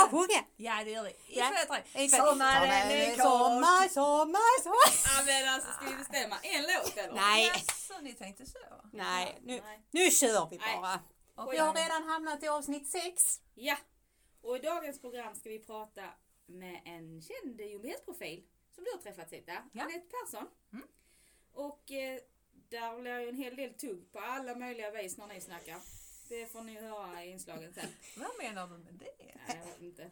bara sjunga. Ja det gör vi. I Ja. två, tre. Sommaren är kort. sommar, sommar, sommar. Ja men alltså ska vi bestämma en låt eller? Nej, Jaså, ni tänkte så? nej, nu, Nej. nu kör vi bara. Och Vi har redan hamnat i avsnitt sex. Ja. Och i dagens program ska vi prata med en känd Ljungbyhetsprofil som du har träffat Zita. Ja. Anette Persson. Mm. Och eh, där blir ju en hel del tugg på alla möjliga vis när ni snackar. Det får ni höra i inslagen sen. Vad menar du med det? Nej, jag vet inte.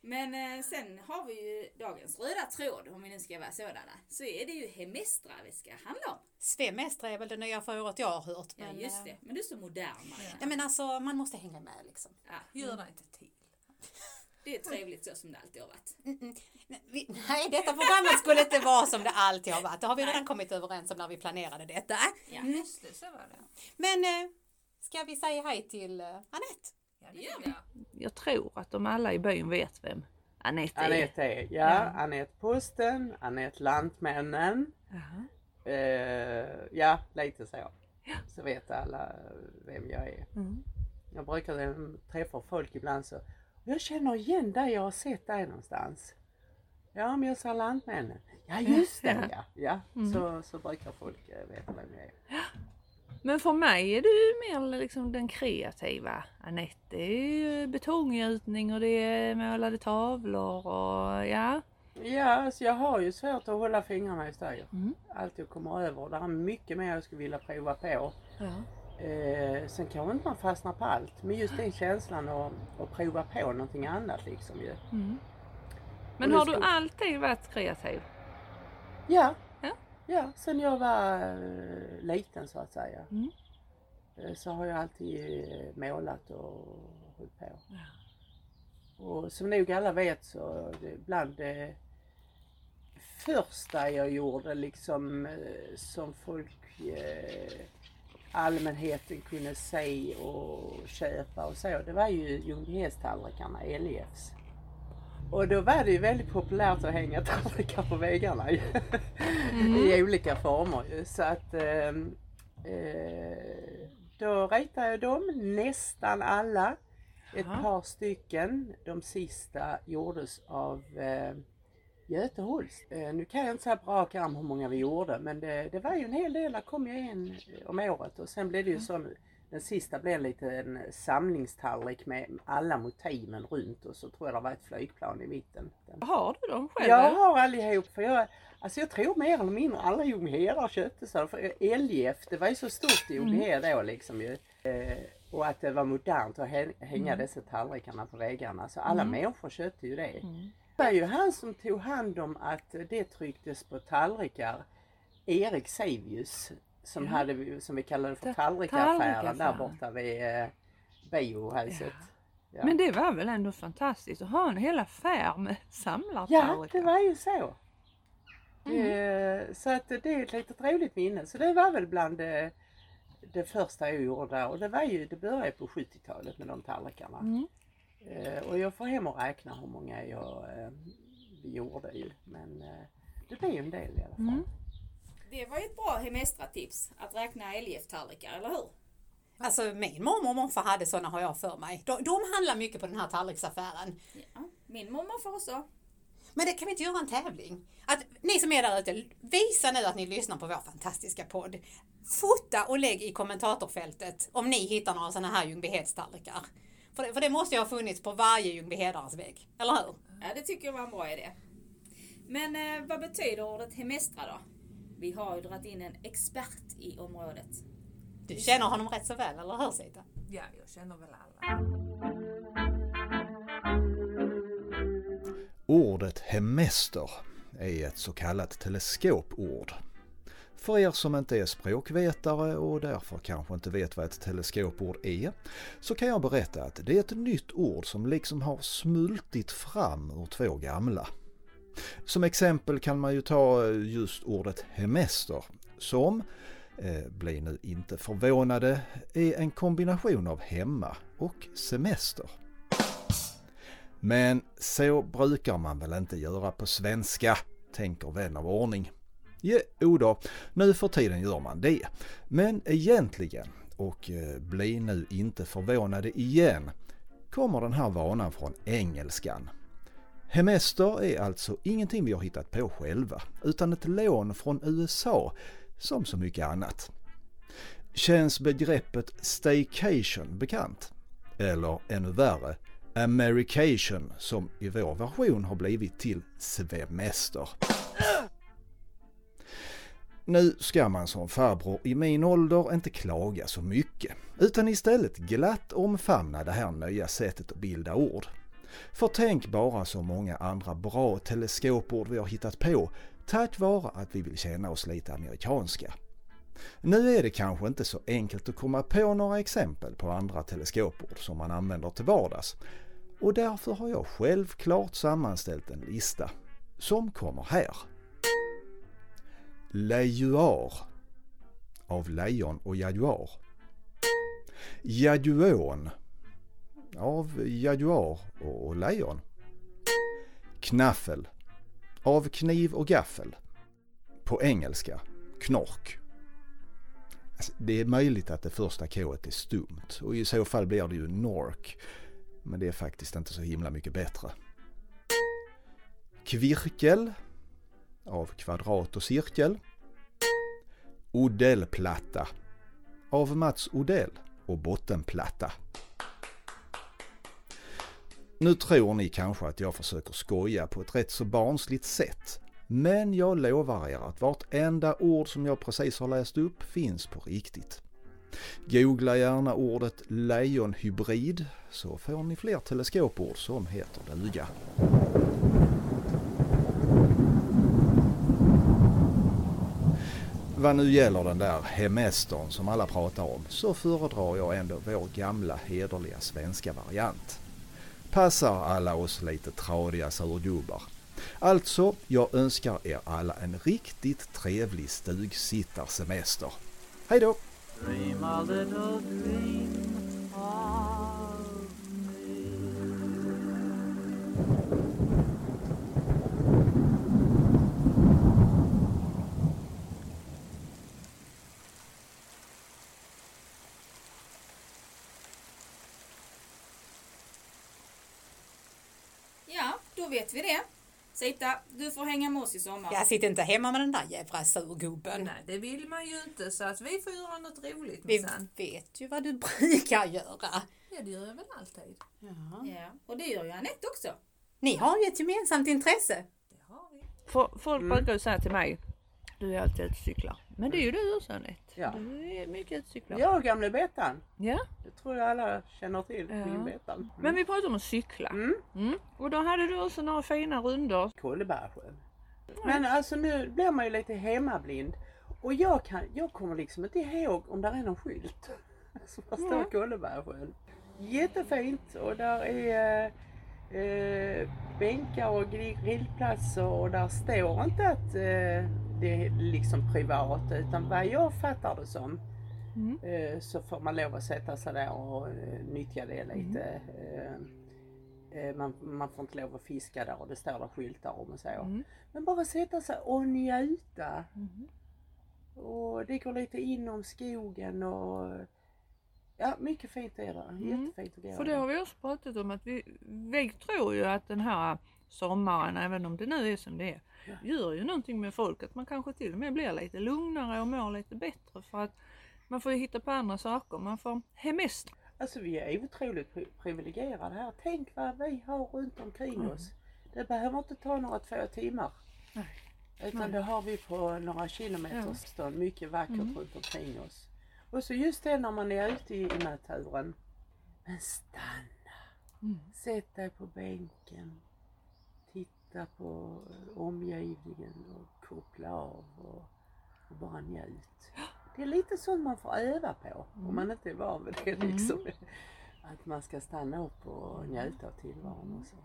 Men eh, sen har vi ju dagens röda tråd, om vi nu ska vara sådana. Så är det ju Hemestra vi ska handla om. Svemestra är väl det nya för året jag har hört. Ja men, just eh, det. Men du är så modern Marianne. Ja men alltså man måste hänga med liksom. Ja, Gör dig inte till. det är trevligt så som det alltid har varit. Mm, Vi, nej, detta programmet skulle inte vara som det alltid har varit. Det har vi redan kommit överens om när vi planerade detta. Ja. Just det, så var det. Men eh, ska vi säga hej till eh, Anette? Ja, Det gör vi. Jag tror att de alla i byn vet vem Anette är. Anette är, ja, Anette Posten, Anette Lantmännen. Eh, ja, lite så. Så vet alla vem jag är. Mm. Jag brukar eh, träffa folk ibland så, jag känner igen dig, jag har sett dig någonstans. Ja, men jag sa Lantmännen. Ja, just det ja. ja. Så, så brukar folk eh, veta vem jag är. Men för mig är du mer liksom den kreativa. Anette det är ju betonggjutning och det är målade tavlor och ja. Ja, alltså jag har ju svårt att hålla fingrarna i styr. Mm. Allt jag kommer över. Det är mycket mer jag skulle vilja prova på. ja. Eh, sen kanske inte man fastnar på allt, men just den känslan att, att prova på någonting annat liksom ju. Mm. Men har du alltid varit kreativ? Ja, Ja. ja sen jag var eh, liten så att säga. Mm. Eh, så har jag alltid eh, målat och hållit på. Och som nog alla vet så bland det första jag gjorde liksom som folk allmänheten kunde se och köpa och så. Det var ju Ljungbyhedstallrikarna, LIFs. Och då var det ju väldigt populärt att hänga tallrikar på väggarna ju. i olika former. Så att ehm, eh, då ritade jag dem, nästan alla. Ett Jaha. par stycken. De sista gjordes av eh, Göte Holst. Eh, nu kan jag inte säga på rak arm hur många vi gjorde men det, det var ju en hel del. Det kom ju en eh, om året och sen blev det ju så den sista blev lite en samlingstallrik med alla motiven runt och så tror jag det var ett flygplan i mitten. Har du dem själv? Jag har allihop för jag, alltså jag tror mer eller mindre alla Ljungbyhedar köpte så. För LIF det var ju så stort i Ljungbyhed då liksom ju. Eh, och att det var modernt att hä- hänga dessa tallrikarna på väggarna. Så alla människor köpte ju det. Mm. Det var ju han som tog hand om att det trycktes på tallrikar. Erik Sevius som hade, som vi kallade för Ta- tallrikaffären där borta vid eh, biohuset. Ja. Men det var väl ändå fantastiskt att ha en hel affär med Ja, samlartallrikar? det var ju så. Eh, så att det är ett litet roligt minne. Så det var väl bland det, det första jag gjorde. Och det var ju, det började på 70-talet med de tallrikarna. Mm. Eh, och jag får hem och räkna hur många jag eh, gjorde ju. Men eh, det blev ju en del i alla fall. Mm. Det var ju ett bra Hemestra-tips att räkna LIF-tallrikar, eller hur? Alltså min mormor och morfar hade sådana har jag för mig. De, de handlar mycket på den här tallriksaffären. Ja. Min mormor får också. Men det kan vi inte göra en tävling? Att ni som är där ute, visa nu att ni lyssnar på vår fantastiska podd. Fota och lägg i kommentatorfältet om ni hittar några sådana här Ljungbyhedstallrikar. För det, för det måste ju ha funnits på varje Ljungbyhedares vägg, eller hur? Ja, det tycker jag var en bra idé. Men eh, vad betyder ordet Hemestra då? Vi har ju dragit in en expert i området. Du känner honom rätt så väl, eller hur Sita? Ja, jag känner väl alla. Ordet hemester är ett så kallat teleskopord. För er som inte är språkvetare och därför kanske inte vet vad ett teleskopord är, så kan jag berätta att det är ett nytt ord som liksom har smultit fram ur två gamla. Som exempel kan man ju ta eh, just ordet hemester som, eh, bli nu inte förvånade, är en kombination av hemma och semester. Men så brukar man väl inte göra på svenska, tänker vän av ordning. Jo då, nu för tiden gör man det. Men egentligen, och eh, bli nu inte förvånade igen, kommer den här vanan från engelskan. Hemester är alltså ingenting vi har hittat på själva, utan ett lån från USA, som så mycket annat. Känns begreppet staycation bekant? Eller ännu värre, Americation som i vår version har blivit till svemester. Nu ska man som farbror i min ålder inte klaga så mycket, utan istället glatt omfamna det här nya sättet att bilda ord. För tänk bara så många andra bra teleskopord vi har hittat på tack vare att vi vill känna oss lite amerikanska. Nu är det kanske inte så enkelt att komma på några exempel på andra teleskopord som man använder till vardags och därför har jag självklart sammanställt en lista som kommer här. Lejuar av lejon och jaguar. Jaduon av jaguar och lejon. Knaffel av kniv och gaffel. På engelska, knork. Alltså, det är möjligt att det första k är stumt och i så fall blir det ju nork. Men det är faktiskt inte så himla mycket bättre. Kvirkel av kvadrat och cirkel. Odellplatta av Mats Odell och bottenplatta. Nu tror ni kanske att jag försöker skoja på ett rätt så barnsligt sätt. Men jag lovar er att vartenda ord som jag precis har läst upp finns på riktigt. Googla gärna ordet lejonhybrid så får ni fler teleskopord som heter duga. Vad nu gäller den där hemestern som alla pratar om så föredrar jag ändå vår gamla hederliga svenska variant. Passar alla oss lite tradiga surgubbar. Alltså, jag önskar er alla en riktigt trevlig stugsittarsemester. Hej då! Då vet vi det. Sita, du får hänga med oss i sommar. Jag sitter inte hemma med den där jävla surgubben. Nej, det vill man ju inte så att vi får göra något roligt Vi sen. vet ju vad du brukar göra. Ja, det gör jag väl alltid. Ja. Ja, och det gör ju Anette också. Ni har ju ett gemensamt intresse. Det har vi. Folk brukar ju säga till mig, du är alltid ute och cyklar. Men det är ju du också Anette. Ja. Du är mycket ute och cyklar. Ja, gamla Bettan. Ja. Det tror jag alla känner till. Ja. Min Bettan. Men vi pratar om att cykla. Mm. Mm. Och då hade du också några fina rundor. Kollebergsjön. Men alltså nu blir man ju lite hemmablind. Och jag, kan, jag kommer liksom inte ihåg om där är någon skylt. Som står Ja. Kollebergsjön. Jättefint och där är eh, bänkar och grillplatser och där står inte att eh, det är liksom privat utan vad jag fattar det som Mm. eh, så får man lov att sätta sig där och eh, nyttja det lite. Eh, eh, man, man får inte lov att fiska där och det står där skyltar om och så. Mm. Men bara sätta sig och njuta. Mhm. Och det går lite inom skogen och ja, mycket fint är det. Jättefint att gå Mm. För det har vi också pratat om att vi, vi tror ju att den här sommaren, även om det nu är som det är, Ja. gör ju någonting med folk. Att man kanske till och med blir lite lugnare och mår lite bättre för att man får ju hitta på andra saker. Man får hemestra. Alltså vi är otroligt pri- privilegierade här. Tänk vad vi har runt omkring Mm. oss. Det behöver inte ta några två timmar. Nej. Utan Nej. det har vi på några kilometers Ja. avstånd. Mycket vackert Mm. runt omkring oss. Och så just det när man är ute i, naturen. Men stanna. Mm. Sätt dig på bänken. Titta på eh, omgivningen och koppla av och, och bara njut. Det är lite sånt man får öva på om man inte är van vid det liksom. Att man ska stanna upp och njuta av tillvaron och så.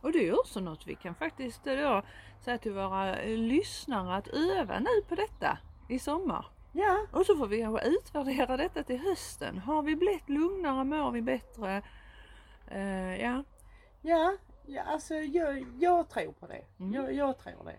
Och det är också något vi kan faktiskt eh, då säga till våra eh, lyssnare att öva nu på detta i sommar. Ja, Och så får vi kanske utvärdera detta till hösten. Har vi blivit lugnare? Mår vi bättre? Eh, ja. ja, ja alltså jag, jag tror på det. Mm. Jag, jag tror det.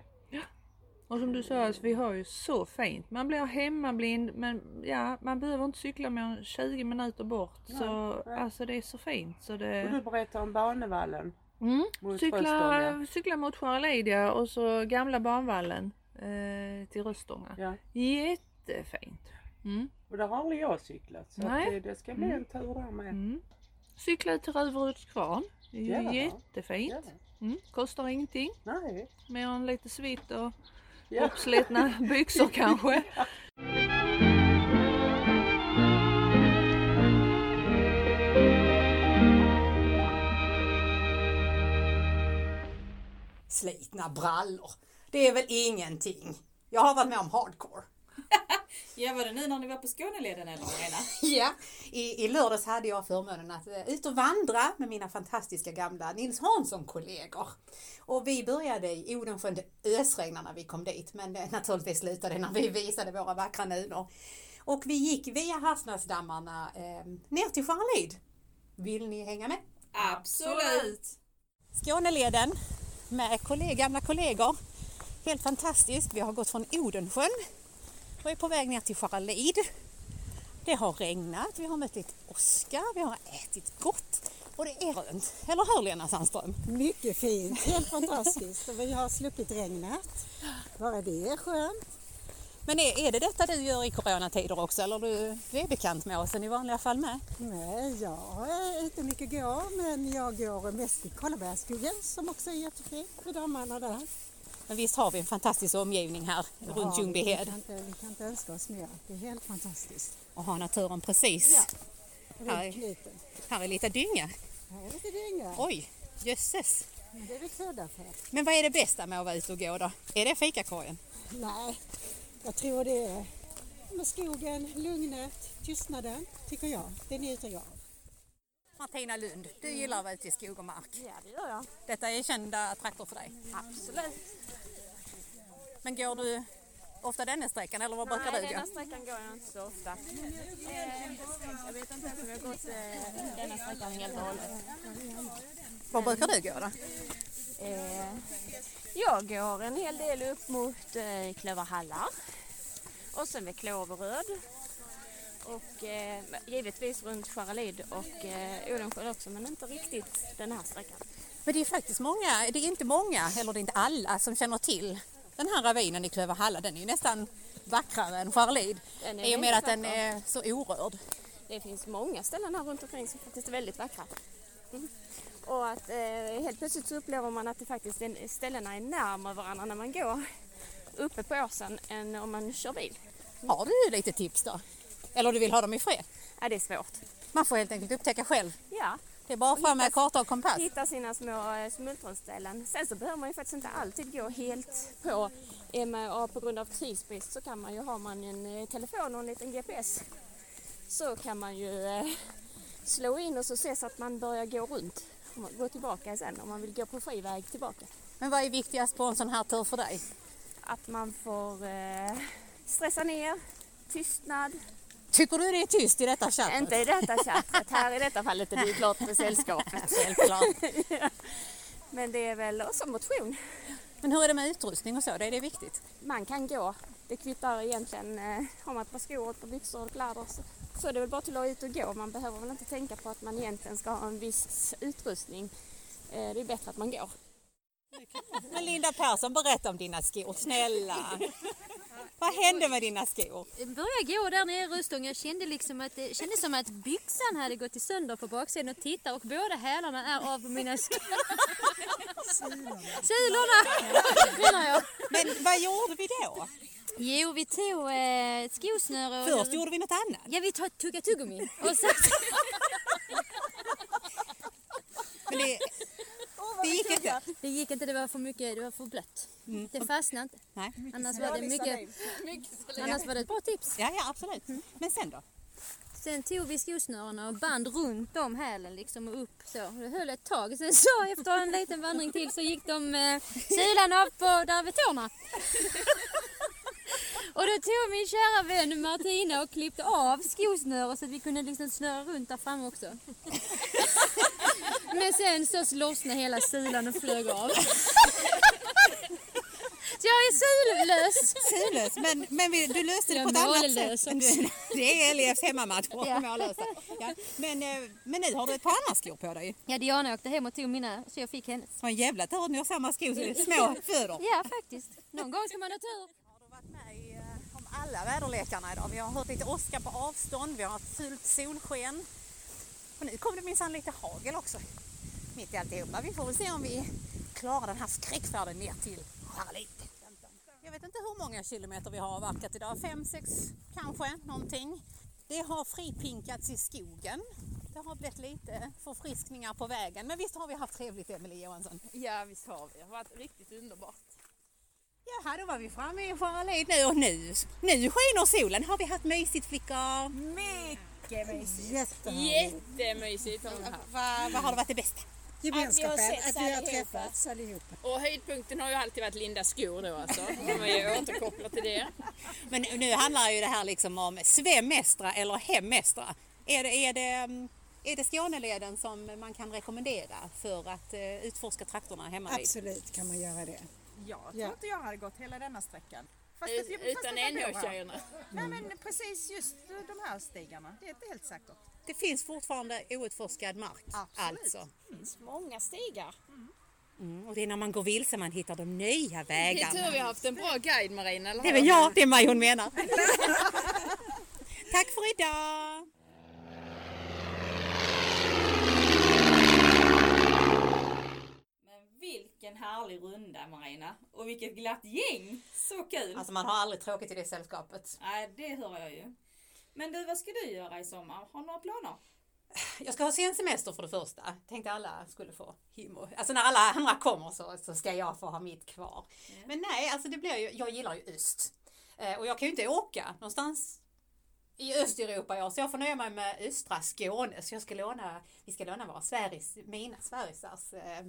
Och som du sa, alltså, vi har ju så fint. Man blir hemmablind men ja, man behöver inte cykla mer än 20 minuter bort. så nej. alltså det är så fint så Och du det... berättar om Banevallen. Mm. mot Cykla, cykla mot Skäralidia och så gamla banvallen eh, till Röstånga. Ja. Jättefint. Mm. Och där har aldrig jag cyklat så Nej. att det, det ska bli en tur där med. Mm. Cykla till Röveruds kvarn. Det är ju Ja. jättefint. Ja. Mm. Kostar ingenting. Nej. Mer än lite svitt och Ja. uppslitna byxor kanske. Slitna brallor. Det är väl ingenting. Jag har varit med om hardcore. Ja, var det nu när ni var på Skåneleden eller Lena? Ja, i, i lördags hade jag förmånen att uh, ut och vandra med mina fantastiska gamla Nils Hansson-kollegor. Och vi började i Odensjön, det ösregnade när vi kom dit, men uh, naturligtvis slutade när vi visade våra vackra nunor. Och vi gick via Havsnäsdammarna uh, ner till Skärlid. Vill ni hänga med? Absolut! Skåneleden med kolleg- gamla kollegor. Helt fantastiskt. Vi har gått från Odensjön och är på väg ner till Skärlid. Det har regnat, vi har mött lite åska, vi har ätit gott och det är runt. Eller hur Lena Sandström? Mycket fint, helt fantastiskt. Och vi har sluppit regnet. Bara det är skönt. Men är, är det detta du gör i coronatider också eller du, du är bekant med oss i vanliga fall med? Nej, jag är inte mycket gå, men jag går mest i Karlabergsskogen som också är jättefin, vid dammarna där. Men visst har vi en fantastisk omgivning här runt Ja, vi, Ljungbyhed kan inte, vi kan inte önska oss mer. Det är helt fantastiskt. och har naturen precis. Ja. Här är- Runt. Här är lite dynga. Här är lite dynga, Oj, jösses. men det är vi födda för. Men vad är det bästa med att vara ute och gå då? Är det fikakorgen? Nej, jag tror det är med skogen, lugnet, tystnaden, tycker jag. Det njuter jag. Martina Lund, du gillar att vara ute i skog och mark. Ja, det gör jag. Detta är kända trakter för dig. Absolut. Men går du ofta denna sträckan eller vad brukar Nej, du denna gå? sträckan går jag inte så ofta. Eh, jag vet inte ens om jag har gått eh, denna sträckan helt och hållet. Var brukar du gå då? Eh, jag går en hel del upp mot eh, Klöverhallar och sen vid Klåveröd. Och eh, givetvis runt Skäralid och eh, Odensjö också men inte riktigt den här sträckan. Men det är faktiskt många, det är inte många, eller det är inte alla som känner till den här ravinen i Klöverhalla. Den är ju nästan vackrare än är I och med att den vacker. är så orörd. Det finns många ställen här runt omkring som faktiskt är väldigt vackra. Mm. Och att eh, helt plötsligt så upplever man att det faktiskt är, ställena är närmare varandra när man går uppe på åsen än om man kör bil. Har du lite tips då? Eller du vill ha dem i fred? Ja, det är svårt. Man får helt enkelt upptäcka själv. Ja, Det är bara fram med karta och kompass. hitta sina små eh, smultronställen. Sen så behöver man ju faktiskt inte alltid gå helt på. Och på grund av tidsbrist så kan man ju, har man en eh, telefon och en liten GPS så kan man ju eh, slå in och så se så att man börjar gå runt. Går tillbaka sen om man vill gå på fri väg tillbaka. Men vad är viktigast på en sån här tur för dig? Att man får eh, stressa ner, tystnad. Tycker du det är tyst i detta chatt? Inte i detta chattret. Här i detta fallet är det ju klart för sällskapet. Självklart. Men det är väl också motion. Men hur är det med utrustning och så? Det är det viktigt? Man kan gå. Det kvittar egentligen. Eh, har man ett par skor, ett par byxor och kläder så, så är det väl bara till att ut och gå. Man behöver väl inte tänka på att man egentligen ska ha en viss utrustning. Eh, det är bättre att man går. Men Linda Persson, berätta om dina skor, snälla. Vad hände med dina skor? Jag började gå där nere i Röstånga. Jag kände liksom att det kändes som att byxan hade gått i sönder på baksidan och titta och båda hälarna är av mina skor. Sulorna menar jag. Men vad gjorde vi då? Jo, vi tog eh, skosnöre och... Först gjorde vi något annat. Ja, vi tog tugga tuggummi. Och så, Men det gick inte. det gick inte, det var för mycket, det var för blött. Det fastnade inte. Nej. Annars var det mycket... Annars var det ett bra tips. Ja, ja, absolut. Men sen då? Sen tog vi skosnörena och band runt om hälen liksom och upp så. Det höll ett tag. Sen så efter en liten vandring till så gick de eh, sulan av på där vid tårna. Och då tog min kära vän Martina och klippte av skosnöret så att vi kunde liksom snöra runt där framme också. Men sen så lossnade hela sulan och flög av. Så jag är sulös. Sulös, men, men du löste det Jag på ett annat sätt. också. Det är LIFs hemmamatch. Ja. mållösa. Ja. Men, eh, men nu har du ett par andra skor på dig. Ja, Diana åkte hem och tog mina så jag fick hennes. Så en jävla tur att ni har samma skor små fötter. Ja, faktiskt. Någon gång ska man ha tur. Har du varit med i, eh, om alla väderlekarna idag? Vi har hört lite åska på avstånd, vi har haft fult solsken. Och nu kom det minsann lite hagel också. Mitt i alltihopa. Vi får väl se om vi klarar den här skräckfärden ner till Charlie. Jag vet inte hur många kilometer vi har avverkat idag. Fem, sex kanske, någonting. Det har fripinkats i skogen. Det har blivit lite förfriskningar på vägen. Men visst har vi haft trevligt, Emelie Johansson? Ja visst har vi. Det har varit riktigt underbart. Jaha, då var vi framme i Charlie nu och nu, nu skiner solen. Har vi haft mysigt flickor? Mycket mysigt. Jättehärligt. Jättemysigt har vi haft. Vad, vad har det varit det bästa? Gemenskapen, att vi har träffats allihopa. Och höjdpunkten har ju alltid varit Linda skor då alltså. Om vi återkopplar till det. Men nu handlar ju det här liksom om svemestra eller hemestra. Är det, är, det, är det Skåneleden som man kan rekommendera för att eh, utforska trakterna hemma? Absolut kan man göra det. Jag tror Ja. inte jag hade gått hela denna sträckan. Fast fast Utan jag bor här. NH-tjejerna. Nej men precis just de här stigarna. Det är inte helt säkert. Det finns fortfarande outforskad mark. Absolut. Alltså. Det finns många stigar. Mm, och det är när man går vilse man hittar de nya Det är vägarna. tur vi har haft en bra guide Marina. Eller Det är väl jag, det är mig hon menar. Tack för idag! Men vilken härlig runda Marina. Och vilket glatt gäng. Så kul. Alltså man har aldrig tråkigt i det sällskapet. Nej, det hör jag ju. Men du, vad ska du göra i sommar? Har du några planer? Jag ska ha sen semester för det första. Tänkte alla skulle få himo. Alltså när alla andra kommer så, så ska jag få ha mitt kvar. Men nej, alltså det blir ju, jag gillar ju öst. Eh, och jag kan ju inte åka någonstans i Östeuropa i år, så jag får nöja mig med östra Skåne. Så jag ska låna, vi ska låna våra Sveriges, mina Sverigesars eh,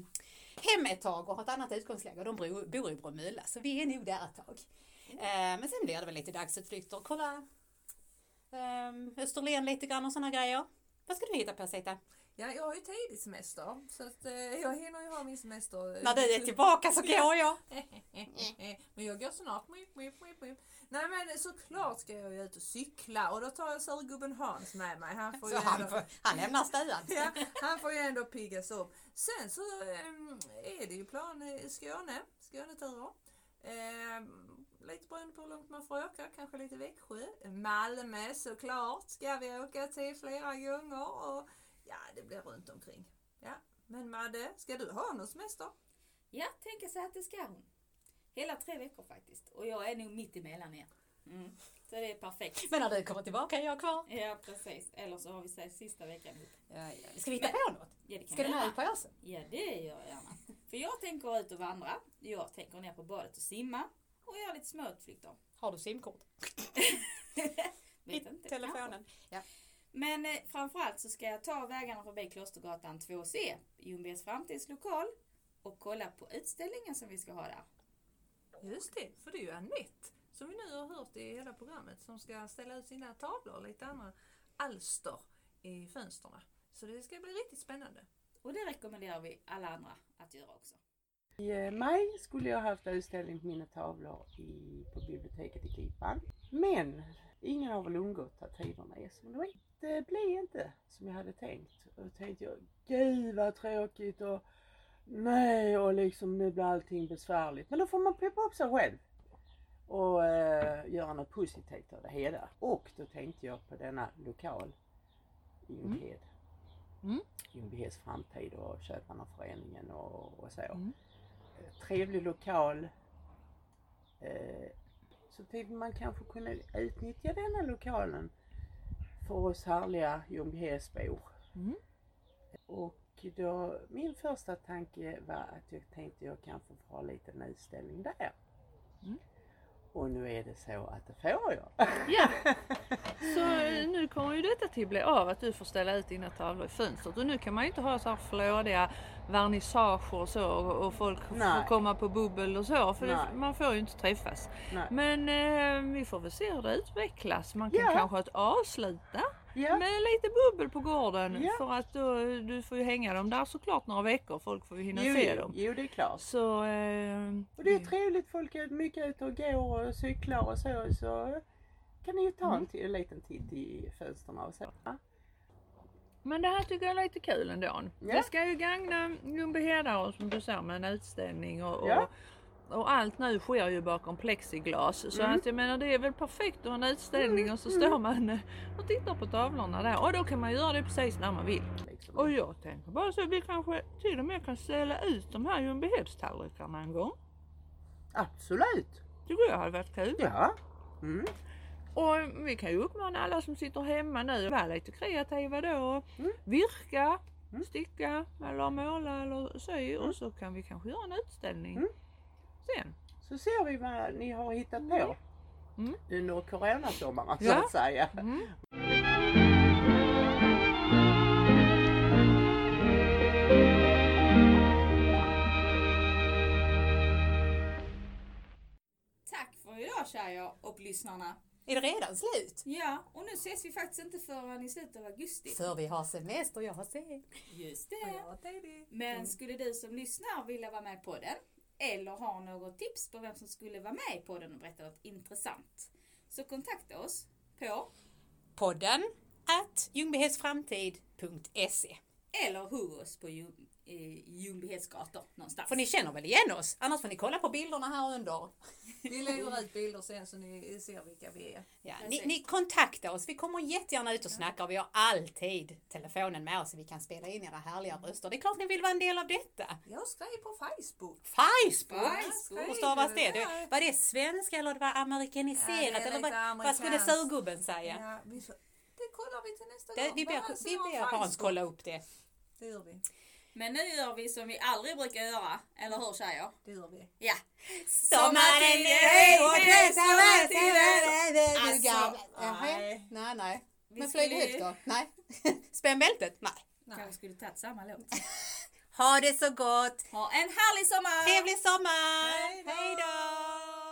hem ett tag och ha ett annat utgångsläge. Och de bor, i Bromölla, så vi är nog där ett tag. Eh, men sen blir det väl lite dagsutflykter. Kolla eh, Österlen lite grann och sådana grejer. Vad ska du hitta på Sita? Ja, jag har ju tidig semester så att, eh, jag hinner ju ha min semester. eh, När du är tillbaka så går jag. men jag går snart. Nej men såklart ska jag ju ut och cykla och då tar jag surgubben Hans med mig. Han får Så ju han, ändå, får, han lämnar stugan. ja, han får ju ändå piggas upp. Sen så ehm, är det ju plan i Skåne, Skåneturer. Ehm, lite beroende på hur långt man får åka, kanske lite Växjö. Malmö såklart ska vi åka till flera gånger och ja det blir runt omkring. Ja. Men Madde, ska du ha någon semester? Ja, tänker sig att det ska hon. Hela tre veckor faktiskt. Och jag är nog mitt emellan er. Mm. Så det är perfekt. Men när du kommer tillbaka är jag kvar. Ja, precis. Eller så har vi sig sista veckan ihop. Ja, ja. Ska vi hitta på något? Ja, det kan Ska du med ut på Åsen? Ja, det gör jag gärna. För jag tänker ut och vandra. Jag tänker ner på badet och simma. Och göra lite småutflykter. Har du simkort? Vet I inte. kanske. telefonen? Ja. Men eh, framförallt så ska jag ta vägarna förbi Klostergatan 2C, Ljungbyheds framtidslokal och kolla på utställningen som vi ska ha där. Just det, för det är ju Anette som vi nu har hört i hela programmet som ska ställa ut sina tavlor och lite andra alster i fönstren. Så det ska bli riktigt spännande. Och det rekommenderar vi alla andra att göra också. I eh, maj skulle jag haft utställning på mina tavlor i, på biblioteket i Klippan. Men ingen har väl undgått att tiderna är som de är. Det blev inte som jag hade tänkt. Och då tänkte jag, gud vad tråkigt och nej och liksom nu blir allting besvärligt. Men då får man peppa upp sig själv och eh, göra något positivt av det hela. Och då tänkte jag på denna lokal i Ljunghed. Mm. Ljungbyheds framtid och Köpmannaföreningen och, och så. Mm. Eh, Trevlig lokal. Eh, så tänkte man kanske kunna utnyttja denna lokalen för oss härliga Ljungbyhedsbor. Mm. Och då, min första tanke var att jag tänkte jag kanske får ha lite en utställning där. Mm. Och nu är det så att det får jag. Ja, så eh, nu kommer ju detta till bli av att du får ställa ut dina tavlor i fönstret och nu kan man ju inte ha så här flådiga vernissager och så och folk Nej. får komma på bubbel och så för det, man får ju inte träffas. Nej. Men eh, vi får väl se hur det utvecklas. Man kan Ja. kanske ha ett avslut där. Ja. med lite bubbel på gården. Ja. För att då, du får ju hänga dem där såklart några veckor. Folk får ju hinna Jo, se jo, dem. jo, det är klart. Så... Eh, Och det är trevligt, folk är mycket ute och går och cyklar och så. Så kan ni ju ta en till, en liten titt i fönstren och så. Men det här tycker jag är lite kul ändå. Ja. Det ska ju gagna Ljungbyhed och som du sa med en utställning och, Ja. Och, allt nu sker ju bakom plexiglas. Så Mm. att jag menar det är väl perfekt att ha en utställning och så står man eh, och tittar på tavlorna där. Och då kan man göra det precis när man vill. Liksom. Och jag tänker bara så vi kanske till och med kan ställa ut de här Ljungbyhedstallrikarna en gång. Absolut! Tycker jag hade varit kul. Ja. Mm. Och vi kan ju uppmana alla som sitter hemma nu att vara lite kreativa då. och Mm. Virka, Mm. sticka eller måla eller sy och så kan vi kanske göra en utställning Mm. Sen. Så ser vi vad ni har hittat på Mm. under coronasommaren så Ja. att säga. Mm. Tack för idag tjejer och lyssnarna. Är det redan slut? Ja, och nu ses vi faktiskt inte förrän i slutet av augusti. För vi har semester, jag har sett. Just det. Ja, det. Men skulle du som lyssnar vilja vara med på den eller har något tips på vem som skulle vara med på den och berätta något intressant så kontakta oss på Podden at ljungbyhedsframtid.se eller hugg oss på Eh, Ljungbyheds gator någonstans. För ni känner väl igen oss? Annars får ni kolla på bilderna här under. Vi lägger ut bilder sen så ni ser vilka vi är. Ja, ni, ni kontaktar oss. Vi kommer jättegärna ut och snacka och vi har alltid telefonen med oss så vi kan spela in era härliga röster. Det är klart ni vill vara en del av detta. Jag skrev på Facebook. Facebook! Facebook. Hur stavas det? Ja. det? Var det svenska eller det var amerikaniserat? Ja, det eller vad, vad skulle surgubben säga? Ja, vi det kollar vi till nästa Det, gång. vi ber, vi ber Hans kolla upp det. Det gör vi. Men nu gör vi som vi aldrig brukar göra, eller hur tjejer? Det gör vi. Ja. Sommaren är och Alltså, Nej, nej, nej. Vi Men skulle- högt då? Nej. Spänn bältet? Nej. Kanske skulle tagit samma låt. Ha det så gott! Ha en härlig sommar! Trevlig sommar! Hej då!